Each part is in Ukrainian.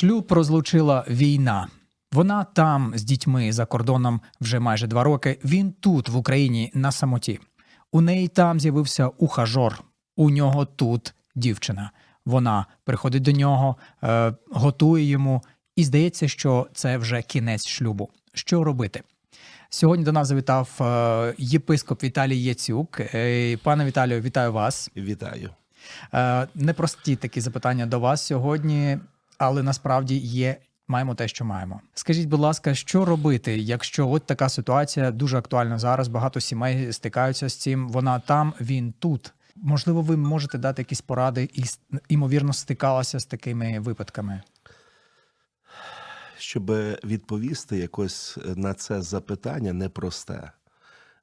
Шлюб розлучила війна. Вона там з дітьми за кордоном вже майже два роки. Він тут, в Україні, на самоті. У неї там з'явився ухажор. У нього тут дівчина. Вона приходить до нього, е, готує йому, і здається, що це вже кінець шлюбу. Що робити? Сьогодні до нас завітав е, єпископ Віталій Яцюк. Е, пане Віталію, вітаю вас. Вітаю. Е, непрості такі запитання до вас сьогодні, але насправді є. Маємо те, що маємо. Скажіть, будь ласка, що робити, якщо от така ситуація дуже актуальна зараз? Багато сімей стикаються з цим. Вона там, він тут. Можливо, ви можете дати якісь поради і ймовірно стикалася з такими випадками. Щоб відповісти якось на це запитання непросте,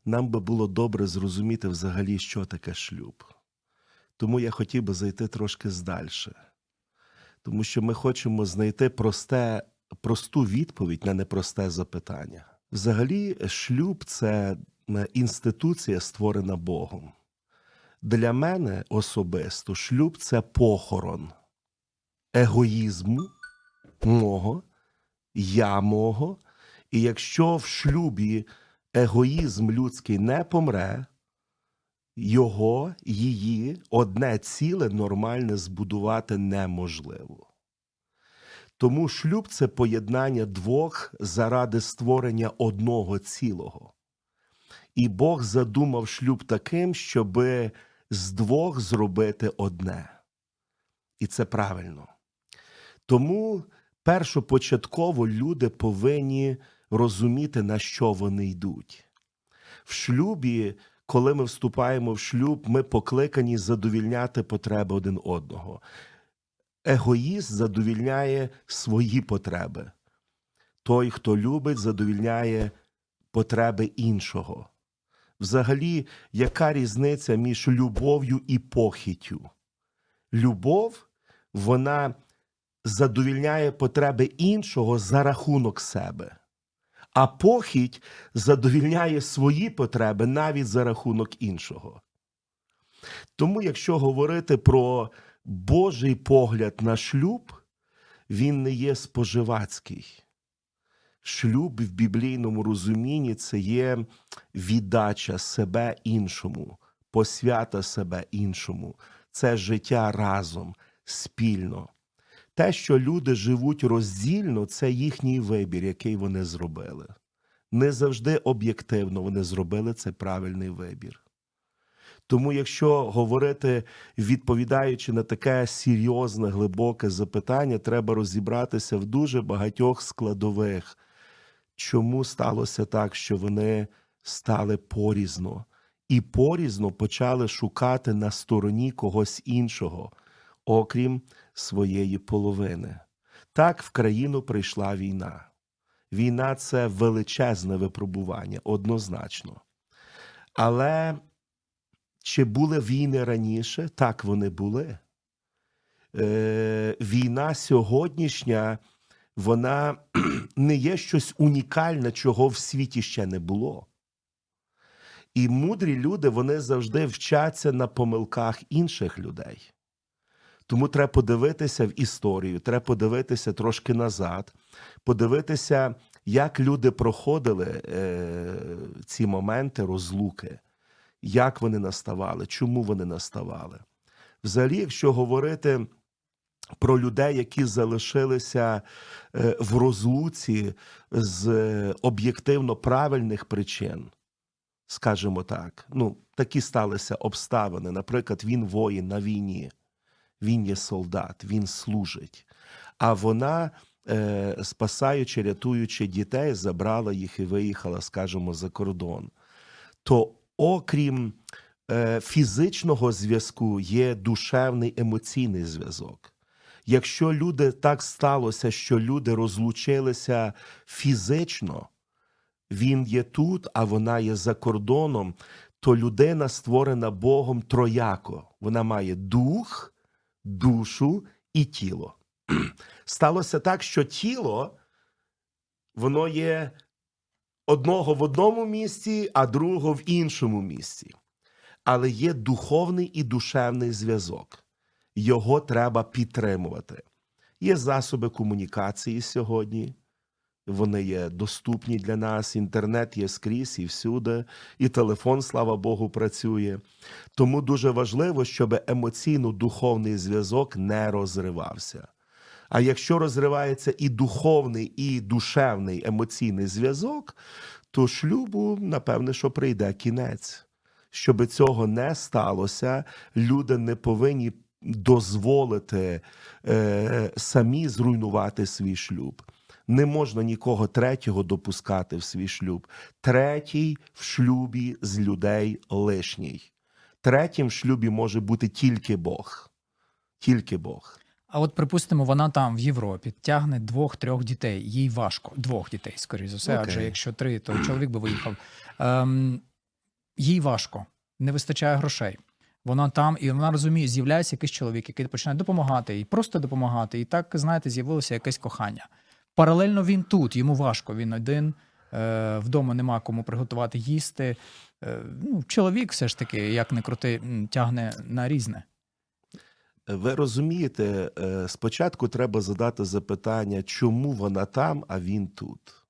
нам би було добре зрозуміти взагалі, що таке шлюб. Тому я хотів би зайти трошки здальше. Тому що ми хочемо знайти просте, просту відповідь на непросте запитання. Взагалі, шлюб це інституція, створена Богом. Для мене особисто шлюб це похорон егоїзму мого, я мого. І якщо в шлюбі егоїзм людський не помре, його, її одне ціле нормальне збудувати неможливо. Тому шлюб це поєднання двох заради створення одного цілого. І Бог задумав шлюб таким, щоби з двох зробити одне. І це правильно. Тому першопочатково люди повинні розуміти, на що вони йдуть. В шлюбі, коли ми вступаємо в шлюб, ми покликані задовільняти потреби один одного. Егоїст задовільняє свої потреби. Той, хто любить, задовільняє потреби іншого. Взагалі, яка різниця між любов'ю і похітю? Любов, вона задовільняє потреби іншого за рахунок себе, а похідь задовільняє свої потреби навіть за рахунок іншого. Тому, якщо говорити про Божий погляд на шлюб, він не є споживацький. Шлюб в біблійному розумінні це є віддача себе іншому, посвята себе іншому, це життя разом, спільно. Те, що люди живуть роздільно, це їхній вибір, який вони зробили. Не завжди об'єктивно вони зробили це правильний вибір. Тому, якщо говорити, відповідаючи на таке серйозне, глибоке запитання, треба розібратися в дуже багатьох складових, чому сталося так, що вони стали порізно, і порізно почали шукати на стороні когось іншого, окрім своєї половини. Так в країну прийшла війна. Війна це величезне випробування, однозначно. Але чи були війни раніше? Так вони були. Е, Війна сьогоднішня, вона не є щось унікальне, чого в світі ще не було. І мудрі люди вони завжди вчаться на помилках інших людей. Тому треба подивитися в історію, треба подивитися трошки назад, подивитися, як люди проходили е, ці моменти розлуки, як вони наставали, чому вони наставали. Взагалі, якщо говорити про людей, які залишилися е, в розлуці з об'єктивно правильних причин, скажімо так, ну, такі сталися обставини. Наприклад, він воїн на війні він є солдат, він служить. А вона, е, спасаючи, рятуючи дітей, забрала їх і виїхала, скажімо, за кордон. То, окрім е, фізичного зв'язку, є душевний емоційний зв'язок. Якщо люди так сталося, що люди розлучилися фізично, він є тут, а вона є за кордоном, то людина створена Богом трояко. Вона має дух, душу і тіло. Сталося так, що тіло воно є одного в одному місці, а другого в іншому місці. Але є духовний і душевний зв'язок. Його треба підтримувати. Є засоби комунікації сьогодні. Вони є доступні для нас. Інтернет є скрізь і всюди, і телефон, слава Богу, працює. Тому дуже важливо, щоб емоційно-духовний зв'язок не розривався. А якщо розривається і духовний, і душевний емоційний зв'язок, то шлюбу, напевне, що прийде кінець. Щоб цього не сталося, люди не повинні дозволити е, самі зруйнувати свій шлюб. Не можна нікого третього допускати в свій шлюб. Третій в шлюбі з людей лишній. Третім в шлюбі може бути тільки Бог. Тільки Бог. А от, припустимо, вона там в Європі тягне двох-трьох дітей. Їй важко. Двох дітей, скоріш за все, Окей. адже якщо три, то чоловік би виїхав. Ем, їй важко, не вистачає грошей. Вона там, і вона розуміє, з'являється якийсь чоловік, який починає допомагати, і просто допомагати. І так, знаєте, з'явилося якесь кохання. Паралельно він тут, йому важко, він один, е, вдома нема кому приготувати їсти. Е, ну, чоловік все ж таки, як не крути, тягне на різне. Ви розумієте, е, спочатку треба задати запитання, чому вона там, а він тут.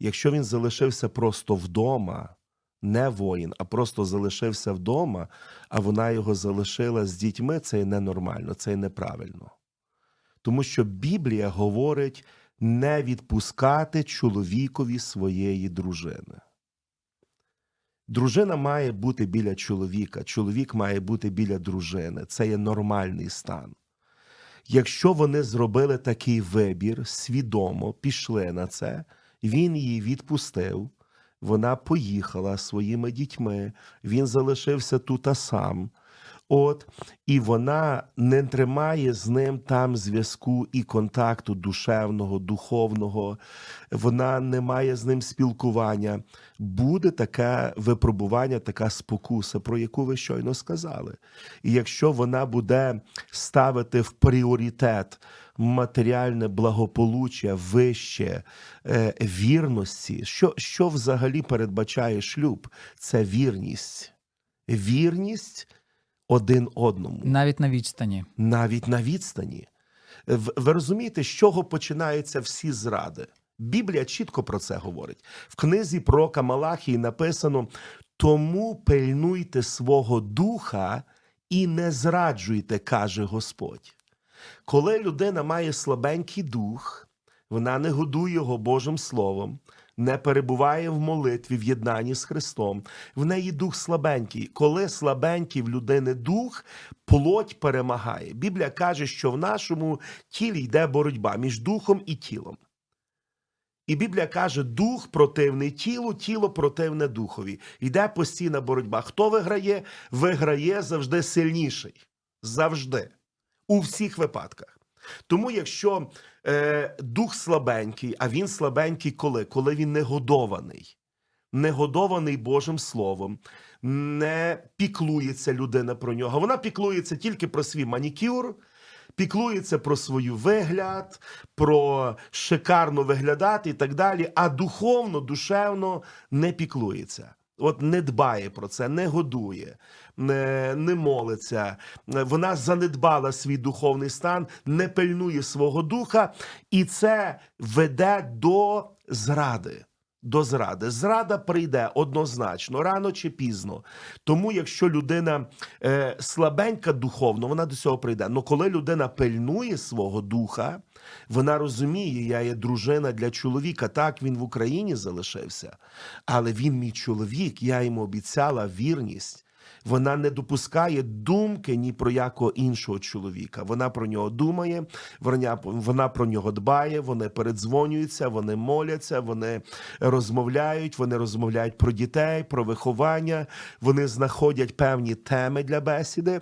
Якщо він залишився просто вдома, не воїн, а просто залишився вдома, а вона його залишила з дітьми, це ненормально, це неправильно. Тому що Біблія говорить не відпускати чоловікові своєї дружини. Дружина має бути біля чоловіка, чоловік має бути біля дружини. Це є нормальний стан. Якщо вони зробили такий вибір, свідомо пішли на це, він її відпустив, вона поїхала своїми дітьми, він залишився тут а сам. От, і вона не тримає з ним там зв'язку і контакту душевного, духовного, вона не має з ним спілкування. Буде таке випробування, така спокуса, про яку ви щойно сказали. І якщо вона буде ставити в пріоритет матеріальне благополуччя вище е, вірності, що, що взагалі передбачає шлюб? Це вірність. Вірність один одному Навіть на відстані. навіть на відстані. Ви розумієте, з чого починаються всі зради? Біблія чітко про це говорить. В книзі пророка Малахії написано: тому пильнуйте свого духа і не зраджуйте, каже Господь. Коли людина має слабенький дух, вона не годує його Божим Словом, не перебуває в молитві, в єднанні з Христом. В неї дух слабенький. Коли слабенький в людини дух, плоть перемагає. Біблія каже, що в нашому тілі йде боротьба між духом і тілом. І Біблія каже, дух противний тілу, тіло противне духові. Йде постійна боротьба. Хто виграє? Виграє завжди сильніший. Завжди. У всіх випадках. Тому, якщо е, дух слабенький, а він слабенький коли? Коли він не годований, не годований Божим Словом, не піклується людина про нього. Вона піклується тільки про свій манікюр, піклується про свою вигляд, про шикарно виглядати і так далі, а духовно, душевно не піклується. От не дбає про це, не годує, не, не молиться. Вона занедбала свій духовний стан, не пильнує свого духа, і це веде до зради. До зради. Зрада прийде однозначно, рано чи пізно. Тому, якщо людина е, слабенька духовно, вона до цього прийде. Але коли людина пильнує свого духа, вона розуміє, я є дружина для чоловіка. Так, він в Україні залишився, але він мій чоловік, я йому обіцяла вірність. Вона не допускає думки ні про якого іншого чоловіка. Вона про нього думає, вона, вона про нього дбає, вони передзвонюються, вони моляться, вони розмовляють, вони розмовляють про дітей, про виховання, вони знаходять певні теми для бесіди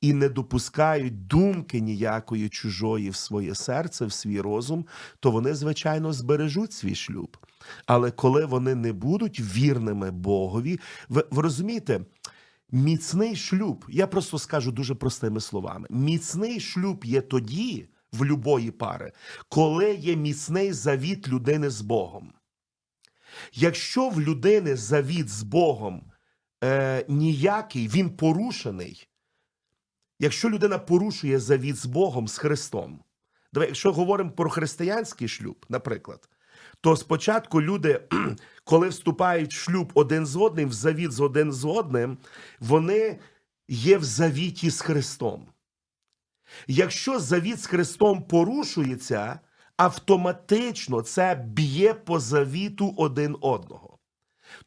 і не допускають думки ніякої чужої в своє серце, в свій розум, то вони, звичайно, збережуть свій шлюб. Але коли вони не будуть вірними Богові, ви, ви розумієте, міцний шлюб, я просто скажу дуже простими словами: міцний шлюб є тоді в любої пари, коли є міцний завіт людини з Богом. Якщо в людини завіт з Богом е, ніякий, він порушений, якщо людина порушує завіт з Богом, з Христом, Давай, якщо говоримо про християнський шлюб, наприклад, то спочатку люди, коли вступають в шлюб один з одним, в завіт з один з одним, вони є в завіті з Христом. Якщо завіт з Христом порушується, автоматично це б'є по завіту один одного.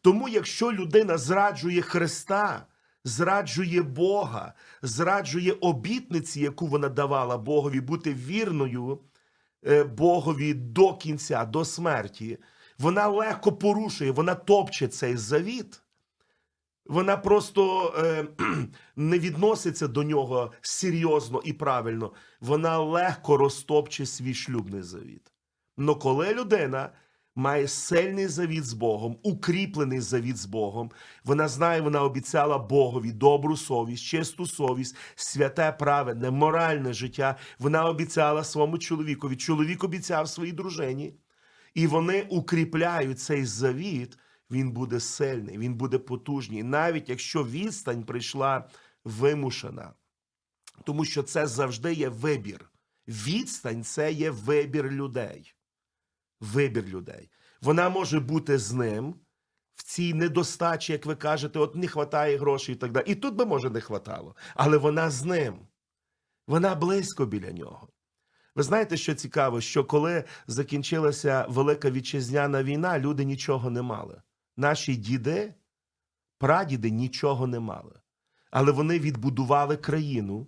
Тому, якщо людина зраджує Христа, зраджує Бога, зраджує обітниці, яку вона давала Богові, бути вірною Богові до кінця, до смерті, вона легко порушує, вона топче цей завіт. Вона просто е, не відноситься до нього серйозно і правильно. Вона легко розтопче свій шлюбний завіт. Но коли людина має сильний завіт з Богом, укріплений завіт з Богом, вона знає, вона обіцяла Богові добру совість, чисту совість, святе праведне, моральне життя. Вона обіцяла своєму чоловікові. Чоловік обіцяв своїй дружині. І вони укріпляють цей завіт, він буде сильний, він буде потужний, навіть якщо відстань прийшла вимушена. Тому що це завжди є вибір. Відстань це є вибір людей. Вибір людей. Вона може бути з ним в цій недостачі, як ви кажете, от не вистачає грошей і так далі. І тут би, може, не хватало. Але вона з ним. Вона близько біля нього. Ви знаєте, що цікаво, що коли закінчилася Велика Вітчизняна війна, люди нічого не мали. Наші діди, прадіди нічого не мали. Але вони відбудували країну,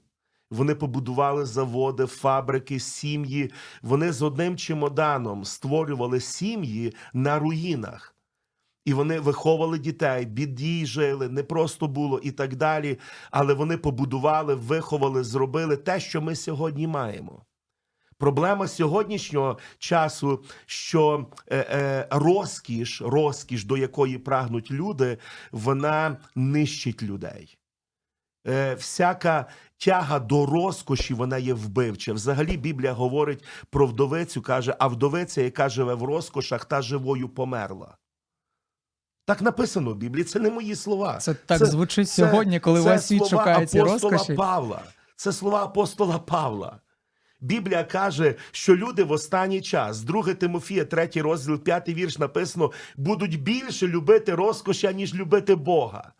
вони побудували заводи, фабрики, сім'ї. Вони з одним чемоданом створювали сім'ї на руїнах. І вони виховували дітей, біді жили, не просто було і так далі. Але вони побудували, виховали, зробили те, що ми сьогодні маємо. Проблема сьогоднішнього часу, що е, е, розкіш, розкіш, до якої прагнуть люди, вона нищить людей. Е, всяка тяга до розкоші, вона є вбивча. Взагалі Біблія говорить про вдовицю, каже, а вдовиця, яка живе в розкошах, та живою померла. Так написано в Біблії, це не мої слова. Це так звучить сьогодні, коли це весь світ шукає ці апостола розкоші. Павла. Це слова апостола Павла. Біблія каже, що люди в останній час, 2 Тимофія, 3 розділ, 5 вірш написано, будуть більше любити розкоші, ніж любити Бога.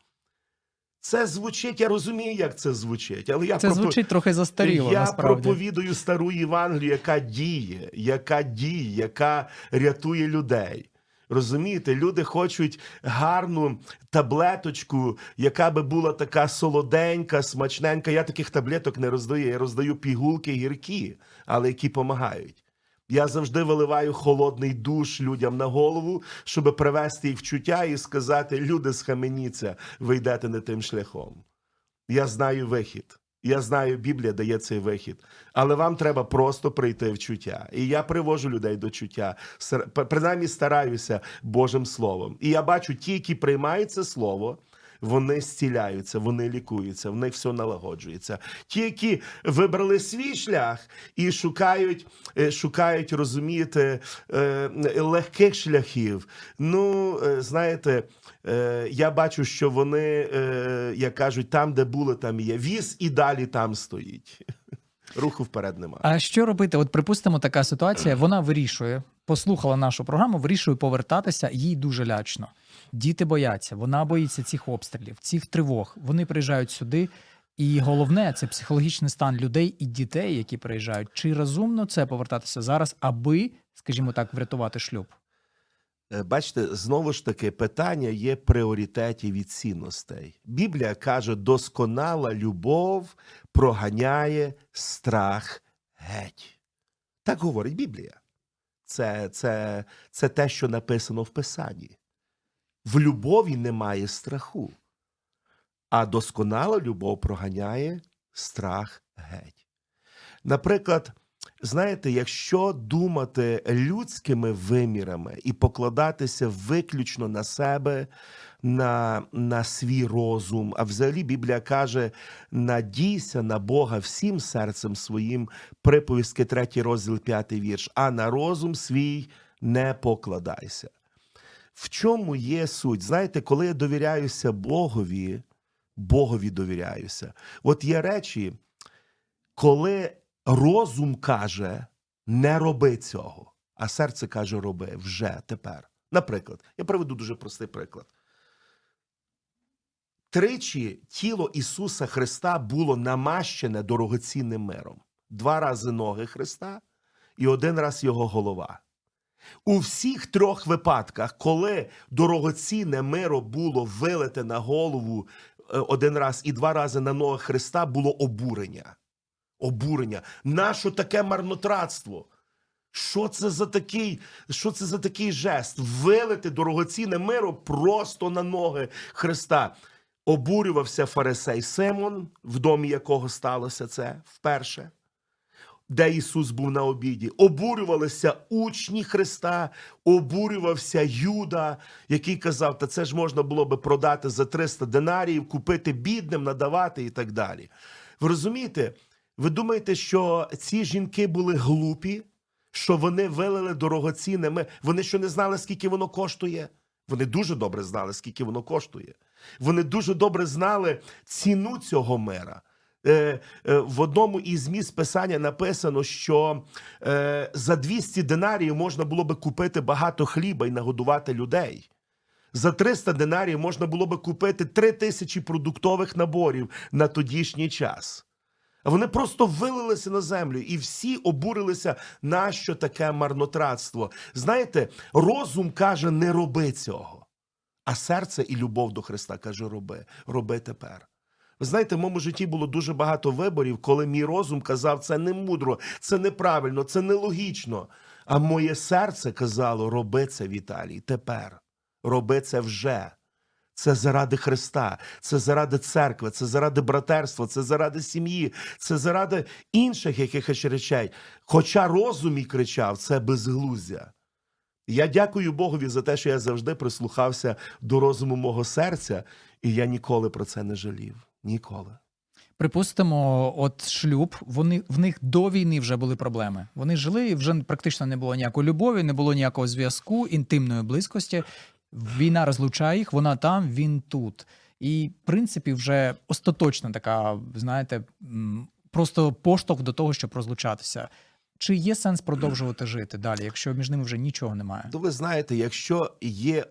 Це звучить, я розумію, як це звучить, але я Це пропо- звучить трохи застаріло, я насправді. проповідую стару Євангелію, яка діє, яка діє, яка рятує людей. Розумієте, люди хочуть гарну таблеточку, яка би була така солоденька, смачненька. Я таких таблеток не роздаю. Я роздаю пігулки гіркі, але які допомагають. Я завжди виливаю холодний душ людям на голову, щоб привести їх в чуття і сказати: люди, схаменіться, ви йдете не тим шляхом. Я знаю вихід. Я знаю, Біблія дає цей вихід, але вам треба просто прийти в чуття. І я привожу людей до чуття. Принаймні стараюся Божим Словом. І я бачу, ті, які приймають це слово, вони зціляються, вони лікуються, в них все налагоджується. Ті, які вибрали свій шлях і шукають, е, шукають, розумієте, е, легких шляхів. Ну, е, знаєте, я бачу, що вони, як кажуть, там, де були, там є. Віз і далі там стоїть. Руху вперед немає. А що робити? От припустимо, така ситуація, вона вирішує, послухала нашу програму, вирішує повертатися, їй дуже лячно. Діти бояться, вона боїться цих обстрілів, цих тривог. Вони приїжджають сюди. І головне це психологічний стан людей і дітей, які приїжджають. Чи розумно це повертатися зараз, аби, скажімо так, врятувати шлюб? Е, Бачите, знову ж таки, питання є пріоритетів і цінностей. Біблія каже, досконала любов проганяє страх геть. Так говорить Біблія. Це, це, це те, що написано в Писанні. В любові немає страху, а досконала любов проганяє страх геть. Наприклад, знаєте, якщо думати людськими вимірами і покладатися виключно на себе, на, на свій розум, а взагалі Біблія каже: надійся на Бога всім серцем своїм, приповістки 3 розділ 5 вірш, а на розум свій не покладайся. В чому є суть? Знаєте, коли я довіряюся Богові, Богові довіряюся. От є речі, коли розум каже, Не роби цього. А серце каже: роби вже тепер. Наприклад, я приведу дуже простий приклад. Тричі тіло Ісуса Христа було намащене дорогоцінним миром. Два рази ноги Христа і один раз його голова. У всіх трьох випадках, коли дорогоцінне миро було вилите на голову е, один раз і два рази на ноги Христа, було обурення. Обурення. Нащо таке марнотратство? Що це за такий, що це за такий жест? Вилити дорогоцінне миро просто на ноги Христа. Обурювався фарисей Симон, в домі якого сталося це вперше, де Ісус був на обіді. Обурювалися учні Христа, обурювався Юда, який казав, та це ж можна було би продати за 300 динаріїв, купити бідним, надавати і так далі. Ви розумієте? Ви думаєте, що ці жінки були глупі, що вони вилили дорогоцінне? ми- Вони що не знали, скільки воно коштує? Вони дуже добре знали, скільки воно коштує. Вони дуже добре знали ціну цього мира. Е, е, в одному із місць писання написано, що е, за 200 динарів можна було би купити багато хліба і нагодувати людей. За 300 динарів можна було би купити 3 тисячі продуктових наборів на тодішній час. Вони просто вилилися на землю, і всі обурилися, нащо таке марнотратство. Знаєте, розум каже, не роби цього. А серце і любов до Христа каже: роби, роби тепер. Ви знаєте, в моєму житті було дуже багато виборів, коли мій розум казав, це не мудро, це неправильно, це нелогічно. А моє серце казало: роби це, Віталій, тепер. Роби це вже. Це заради Христа, це заради церкви, це заради братерства, це заради сім'ї, це заради інших якихось речей. Хоча розум і кричав, це безглуздя. Я дякую Богові за те, що я завжди прислухався до розуму мого серця, і я ніколи про це не жалів. Ніколи. Припустимо, от шлюб, вони в них до війни вже були проблеми. Вони жили, і вже практично не було ніякої любові, не було ніякого зв'язку, інтимної близькості. Війна розлучає їх, вона там, він тут. І, в принципі, вже остаточна така, знаєте, просто поштовх до того, щоб розлучатися. Чи є сенс продовжувати жити далі, якщо між ними вже нічого немає? То ви знаєте, якщо є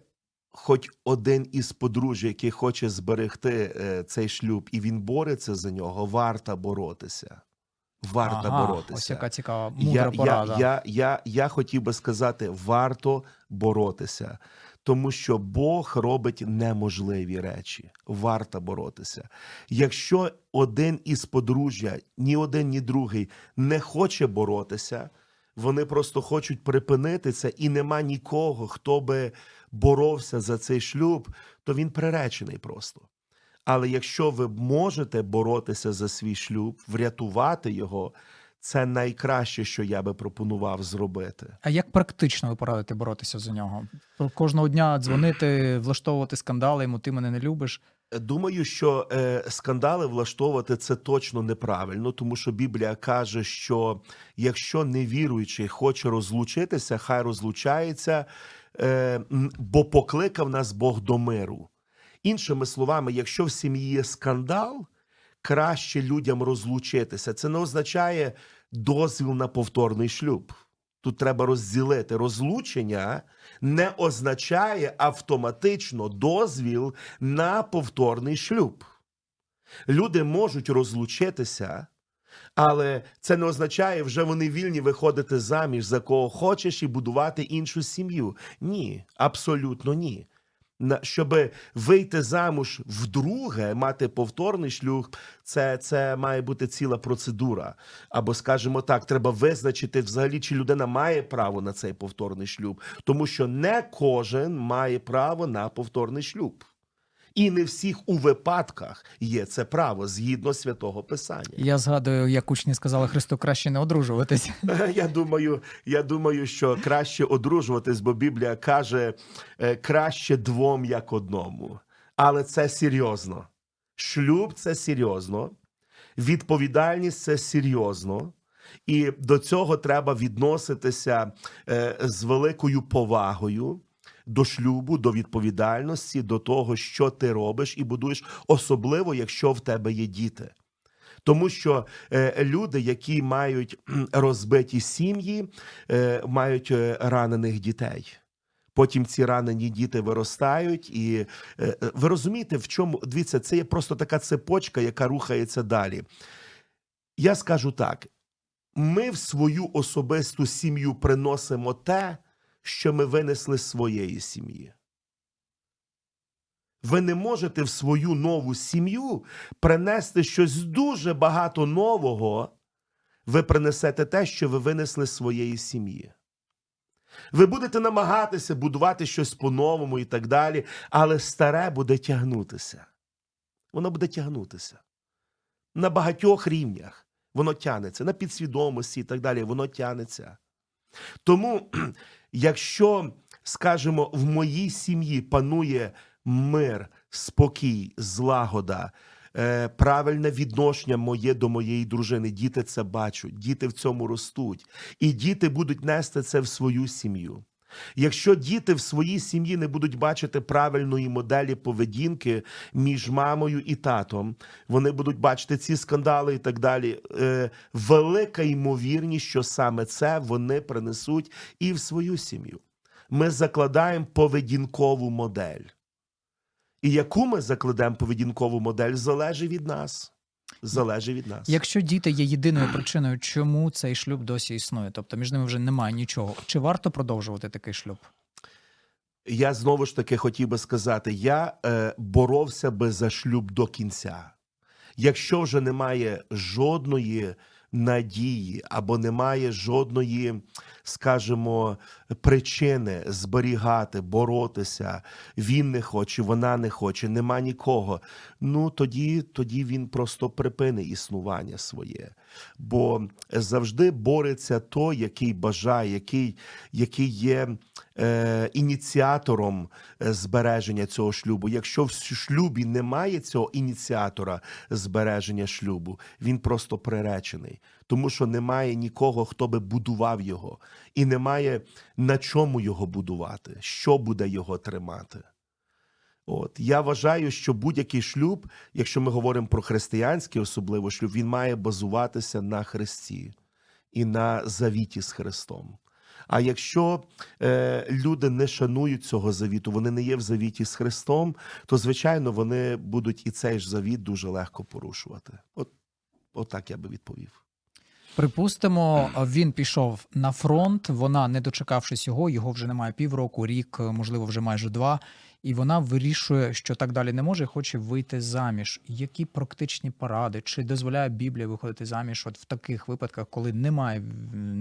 хоч один із подружжя, який хоче зберегти е, цей шлюб, і він бореться за нього, варто боротися. Варто Ага, боротися. Ось яка цікава мудра я, порада. Я, я, я, я хотів би сказати, варто боротися, тому що Бог робить неможливі речі. Варто боротися. Якщо один із подружжя, ні один, ні другий не хоче боротися, вони просто хочуть припинити це, і нема нікого, хто би боровся за цей шлюб, то він приречений просто. Але якщо ви можете боротися за свій шлюб, врятувати його, це найкраще, що я би пропонував зробити. А як практично ви порадите боротися за нього? Кожного дня дзвонити, влаштовувати скандали, йому ти мене не любиш. Думаю, що е, скандали влаштовувати це точно неправильно, тому що Біблія каже, що якщо невіруючий хоче розлучитися, хай розлучається, бо покликав нас Бог до миру. Іншими словами, якщо в сім'ї є скандал, краще людям розлучитися. Це не означає дозвіл на повторний шлюб. Тут треба розділити. Розлучення не означає автоматично дозвіл на повторний шлюб. Люди можуть розлучитися, але це не означає, вже вони вільні виходити заміж за кого хочеш і будувати іншу сім'ю. Ні, абсолютно ні. Щоб вийти замуж вдруге, мати повторний шлюб, це, це має бути ціла процедура. Або, скажімо так, треба визначити взагалі, чи людина має право на цей повторний шлюб, тому що не кожен має право на повторний шлюб. І не всіх у випадках є це право згідно святого писання. Я згадую, як учні сказали Христу, краще не одружуватись. Я думаю, я думаю, що краще одружуватись, бо Біблія каже е, краще двом, як одному. Але це серйозно. Шлюб це серйозно, відповідальність це серйозно. І до цього треба відноситися е, з великою повагою до шлюбу, до відповідальності, до того, що ти робиш і будуєш, особливо, якщо в тебе є діти. Тому що е, люди, які мають розбиті сім'ї, е, мають е, ранених дітей. Потім ці ранені діти виростають, і е, е, ви розумієте, в чому дивіться, це є просто така цепочка, яка рухається далі. Я скажу так: ми в свою особисту сім'ю приносимо те, що ми винесли з своєї сім'ї. Ви не можете в свою нову сім'ю принести щось дуже багато нового. Ви принесете те, що ви винесли з своєї сім'ї. Ви будете намагатися будувати щось по-новому і так далі, але старе буде тягнутися. Воно буде тягнутися. На багатьох рівнях воно тягнеться, на підсвідомості і так далі, воно тягнеться. Тому, якщо, скажімо, в моїй сім'ї панує мир, спокій, злагода, е, правильне відношення моє до моєї дружини, діти це бачать, діти в цьому ростуть, і діти будуть нести це в свою сім'ю. Якщо діти в своїй сім'ї не будуть бачити правильної моделі поведінки між мамою і татом, вони будуть бачити ці скандали і так далі. Е, велика ймовірність, що саме це вони принесуть і в свою сім'ю. Ми закладаємо поведінкову модель. І яку ми закладемо поведінкову модель, залежить від нас. Залежить від нас. Якщо діти є єдиною причиною, чому цей шлюб досі існує, тобто між ними вже немає нічого, чи варто продовжувати такий шлюб? Я знову ж таки хотів би сказати: я е, боровся би за шлюб до кінця. Якщо вже немає жодної надії або немає жодної, скажімо, причини зберігати, боротися, він не хоче, вона не хоче, нема нікого. Ну тоді, тоді він просто припини існування своє. Бо завжди бореться той, який бажає, який, який є е, ініціатором е, збереження цього шлюбу. Якщо в шлюбі немає цього ініціатора збереження шлюбу, він просто приречений, тому що немає нікого, хто би будував його, і немає на чому його будувати, що буде його тримати. От я вважаю, що будь-який шлюб, якщо ми говоримо про християнський, особливо шлюб, він має базуватися на Христі і на завіті з Христом. А якщо е, люди не шанують цього завіту, вони не є в завіті з Христом, то звичайно вони будуть і цей ж завіт дуже легко порушувати. От, от так я би відповів. Припустимо, він пішов на фронт. Вона, не дочекавшись його, його вже немає півроку, рік, можливо, вже майже два. І вона вирішує, що так далі не може, хоче вийти заміж. Які практичні поради? Чи дозволяє Біблія виходити заміж? От в таких випадках, коли немає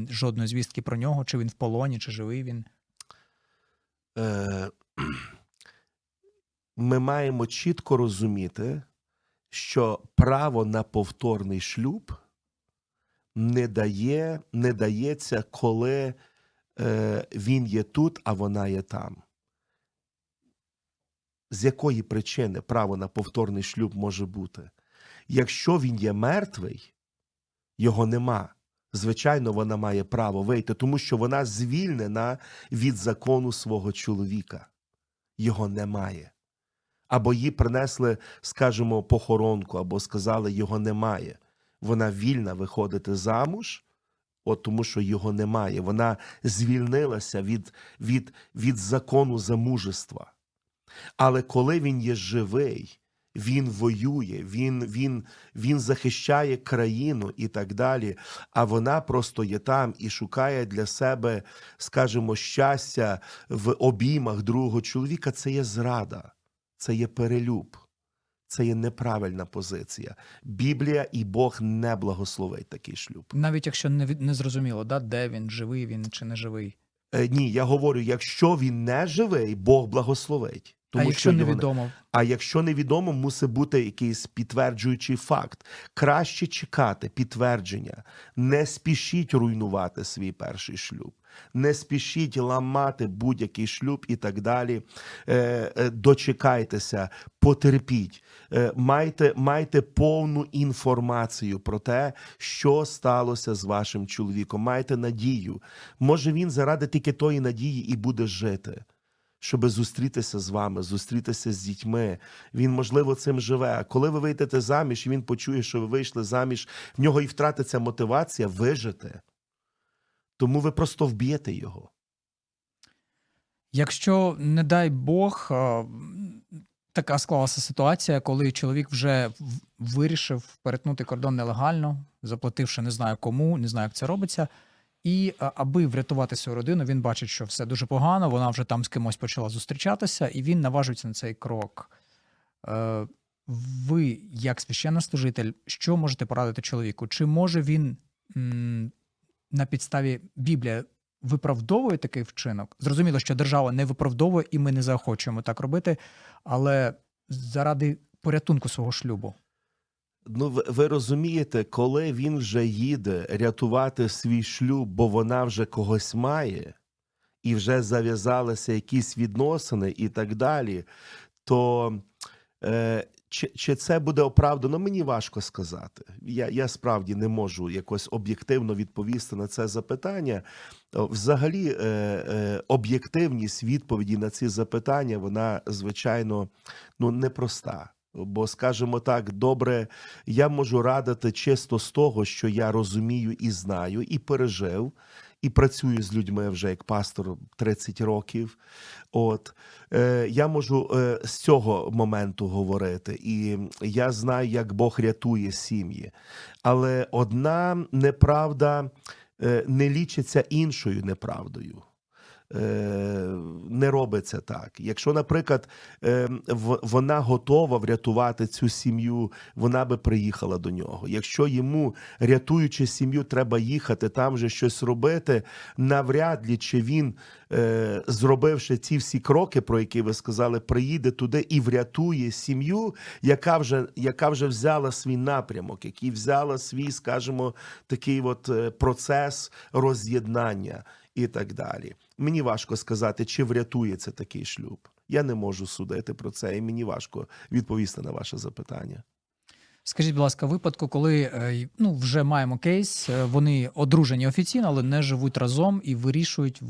жодної звістки про нього, чи він в полоні, чи живий він? Е, ми маємо чітко розуміти, що право на повторний шлюб не дає, не дається, коли е, він є тут, а вона є там. З якої причини право на повторний шлюб може бути? Якщо він є мертвий, його нема. Звичайно, вона має право вийти, тому що вона звільнена від закону свого чоловіка. Його немає. Або їй принесли, скажімо, похоронку, або сказали, його немає. Вона вільна виходити замуж, от тому що його немає. Вона звільнилася від, від, від закону замужества. Але коли він є живий, він воює, він, він, він захищає країну і так далі. А вона просто є там і шукає для себе, скажімо, щастя в обіймах другого чоловіка. Це є зрада, це є перелюб, це є неправильна позиція. Біблія і Бог не благословить такий шлюб. Навіть якщо не, не зрозуміло, да, де він, живий він чи не живий. Е, ні, я говорю, якщо він не живий, Бог благословить. Тому а якщо що невідомо, А якщо невідомо, мусить бути якийсь підтверджуючий факт. Краще чекати підтвердження. Не спішіть руйнувати свій перший шлюб, не спішіть ламати будь-який шлюб і так далі. Е, е, дочекайтеся, потерпіть, е, майте, майте повну інформацію про те, що сталося з вашим чоловіком. Майте надію. Може, він заради тільки тої надії і буде жити. Щоб зустрітися з вами, зустрітися з дітьми. Він, можливо, цим живе. А коли ви вийдете заміж, і він почує, що ви вийшли заміж, в нього і втратиться мотивація вижити. Тому ви просто вб'єте його. Якщо, не дай Бог, така склалася ситуація, коли чоловік вже вирішив перетнути кордон нелегально, заплативши не знаю кому, не знаю, як це робиться. І е, аби врятувати свою родину, він бачить, що все дуже погано, вона вже там з кимось почала зустрічатися, і він наважується на цей крок. Е, Ви, як священнослужитель, що можете порадити чоловіку? Чи може він на підставі Біблії виправдовує такий вчинок? Зрозуміло, що держава не виправдовує, і ми не заохочуємо так робити, але заради порятунку свого шлюбу. Ну, ви, розумієте, коли він вже їде рятувати свій шлюб, бо вона вже когось має, і вже зав'язалися якісь відносини і так далі, то е, чи, чи це буде оправдано, мені важко сказати. Я, я справді не можу якось об'єктивно відповісти на це запитання. Взагалі, е, е, об'єктивність відповіді на ці запитання, вона, звичайно, ну, непроста. Бо, скажімо так, добре, я можу радити чисто з того, що я розумію і знаю, і пережив, і працюю з людьми вже як пастор 30 років. От е, я можу е, з цього моменту говорити, і я знаю, як Бог рятує сім'ї. Але одна неправда е, не лічиться іншою неправдою. Е, Не робиться так. Якщо, наприклад, е, вона готова врятувати цю сім'ю, вона би приїхала до нього. Якщо йому, рятуючи сім'ю, треба їхати там же щось робити, навряд ли чи він, е, зробивши ці всі кроки, про які ви сказали, приїде туди і врятує сім'ю, яка вже, яка вже взяла свій напрямок, який взяла свій, скажімо, такий от процес роз'єднання і так далі. Мені важко сказати, чи врятує це такий шлюб. Я не можу судити про це, і мені важко відповісти на ваше запитання. Скажіть, будь ласка, випадку, коли е, ну, вже маємо кейс, е, вони одружені офіційно, але не живуть разом і вирішують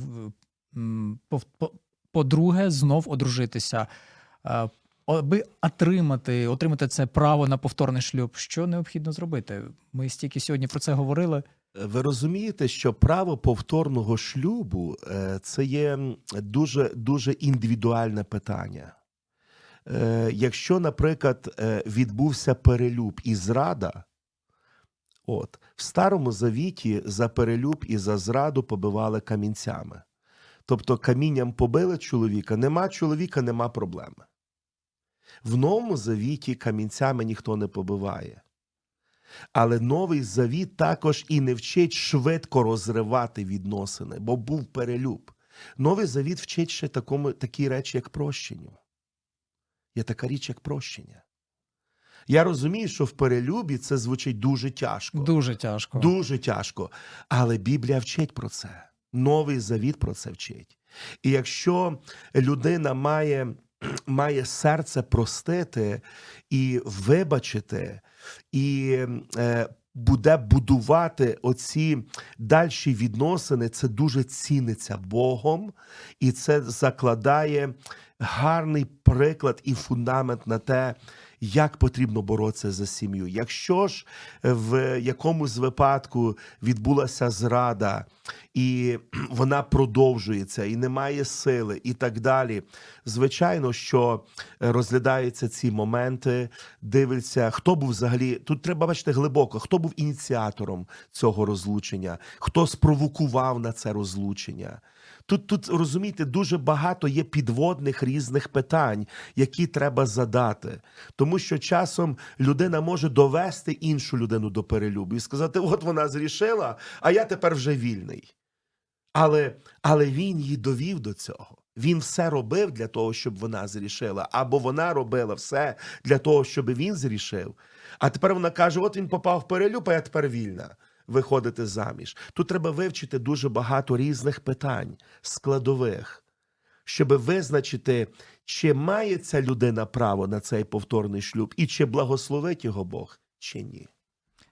по-друге знов одружитися. Е, Аби отримати, отримати це право на повторний шлюб, що необхідно зробити? Ми стільки сьогодні про це говорили. Ви розумієте, що право повторного шлюбу е, це є дуже дуже індивідуальне питання. Е, Якщо, наприклад, е, відбувся перелюб і зрада, от в старому завіті за перелюб і за зраду побивали камінцями. Тобто камінням побили чоловіка, нема чоловіка, нема проблеми. В новому завіті камінцями ніхто не побиває. Але новий завіт також і не вчить швидко розривати відносини, бо був перелюб. Новий завіт вчить ще такому, такі речі, як прощенню. Є така річ, як прощення. Я розумію, що в перелюбі це звучить дуже тяжко. Дуже тяжко. Дуже тяжко. Але Біблія вчить про це. Новий завіт про це вчить. І якщо людина має, має серце простити і вибачити, і е, буде будувати оці дальші відносини, це дуже ціниться Богом, і це закладає гарний приклад і фундамент на те, як потрібно боротися за сім'ю. Якщо ж в якомусь випадку відбулася зрада, і вона продовжується, і немає сили, і так далі. Звичайно, що е, розглядаються ці моменти, дивиться, хто був взагалі. Тут треба бачити глибоко, хто був ініціатором цього розлучення, хто спровокував на це розлучення. Тут, тут розумієте, дуже багато є підводних різних питань, які треба задати. Тому що часом людина може довести іншу людину до перелюбу і сказати: от вона зрішила, а я тепер вже вільний. Але, але він її довів до цього. Він все робив для того, щоб вона зрішила, або вона робила все для того, щоб він зрішив. А тепер вона каже: от він попав в перелюб, а я тепер вільна виходити заміж. Тут треба вивчити дуже багато різних питань, складових, щоб визначити, чи має ця людина право на цей повторний шлюб, і чи благословить його Бог, чи ні.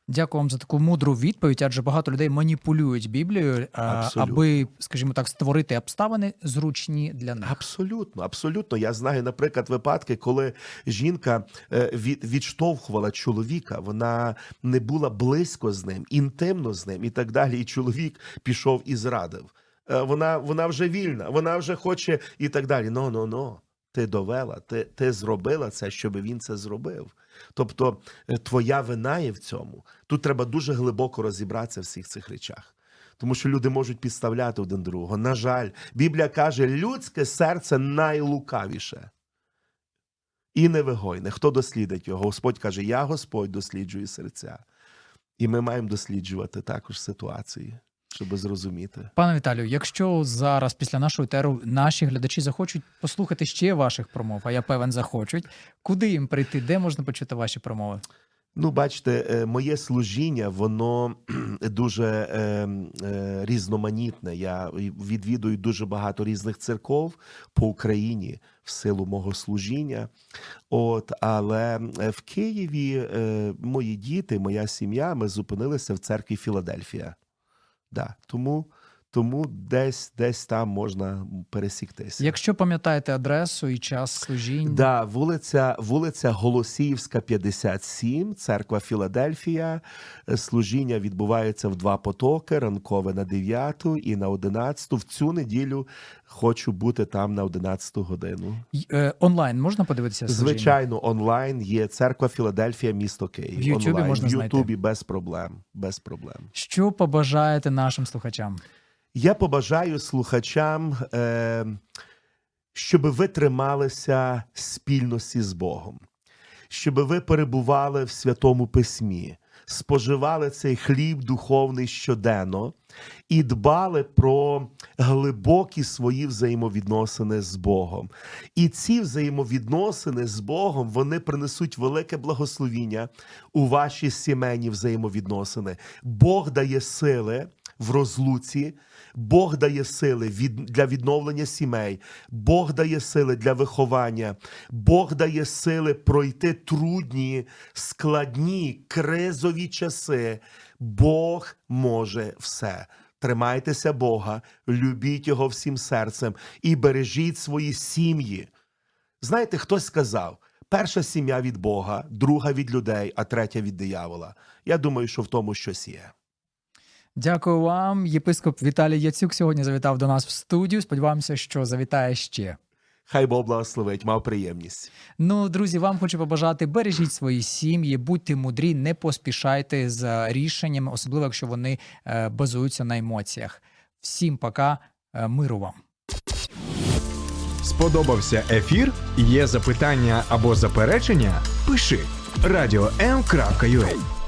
Дякую вам за таку мудру відповідь, адже багато людей маніпулюють Біблією, Абсолютно. аби, скажімо так, створити обставини зручні для них. Абсолютно, абсолютно. Я знаю, наприклад, випадки, коли жінка е, відштовхувала чоловіка, вона не була близько з ним, інтимно з ним і так далі. І чоловік пішов і зрадив. Е, Вона, вона вже вільна, вона вже хоче і так далі. Ну, ну, ну. Ти довела, ти, ти зробила це, щоб він це зробив. Тобто, е, твоя вина є в цьому. Тут треба дуже глибоко розібратися в всіх цих речах. Тому що люди можуть підставляти один другого. На жаль, Біблія каже, людське серце найлукавіше і невигойне. Хто дослідить його? Господь каже: Я Господь досліджую серця. І ми маємо досліджувати також ситуації, щоб зрозуміти. Пане Віталію, якщо зараз після нашого етеру наші глядачі захочуть послухати ще ваших промов, а я певен, захочуть, куди їм прийти, де можна почути ваші промови? Ну, бачите, е, моє служіння, воно дуже е, е, різноманітне. Я відвідую дуже багато різних церков по Україні в силу мого служіння. От, але е, в Києві е, мої діти, моя сім'я, ми зупинилися в церкві Філадельфія. Да, тому, тому десь, десь там можна пересіктися. Якщо пам'ятаєте адресу і час служіння, Да, вулиця, вулиця Голосіївська, 57, церква Філадельфія. Е, Служіння відбувається в два потоки: ранкове на 9 і на 11. В цю неділю хочу бути там на 11 годину. е, онлайн можна подивитися служіння? Звичайно, онлайн є церква Філадельфія, місто Київ. В Ютубі онлайн. можна в. Ютубі без проблем. Без проблем. Що побажаєте нашим слухачам? Я побажаю слухачам, е, щоб ви трималися спільності з Богом, щоб ви перебували в Святому Письмі, споживали цей хліб духовний щоденно і дбали про глибокі свої взаємовідносини з Богом. І ці взаємовідносини з Богом вони принесуть велике благословіння у ваші сімейні взаємовідносини. Бог дає сили в розлуці. Бог дає сили для відновлення сімей, Бог дає сили для виховання, Бог дає сили пройти трудні, складні, кризові часи. Бог може все. Тримайтеся Бога, любіть Його всім серцем і бережіть свої сім'ї. Знаєте, хтось сказав: перша сім'я від Бога, друга від людей, а третя від диявола. Я думаю, що в тому щось є. Дякую вам. Єпископ Віталій Яцюк сьогодні завітав до нас в студію. Сподіваємося, що завітає ще. Хай Бог благословить, мав приємність. Ну, друзі, вам хочу побажати бережіть свої сім'ї, будьте мудрі, не поспішайте з рішеннями, особливо якщо вони е, базуються на емоціях. Всім пока, е, миру вам. Сподобався ефір? Є запитання або заперечення? Пиши радіом.ua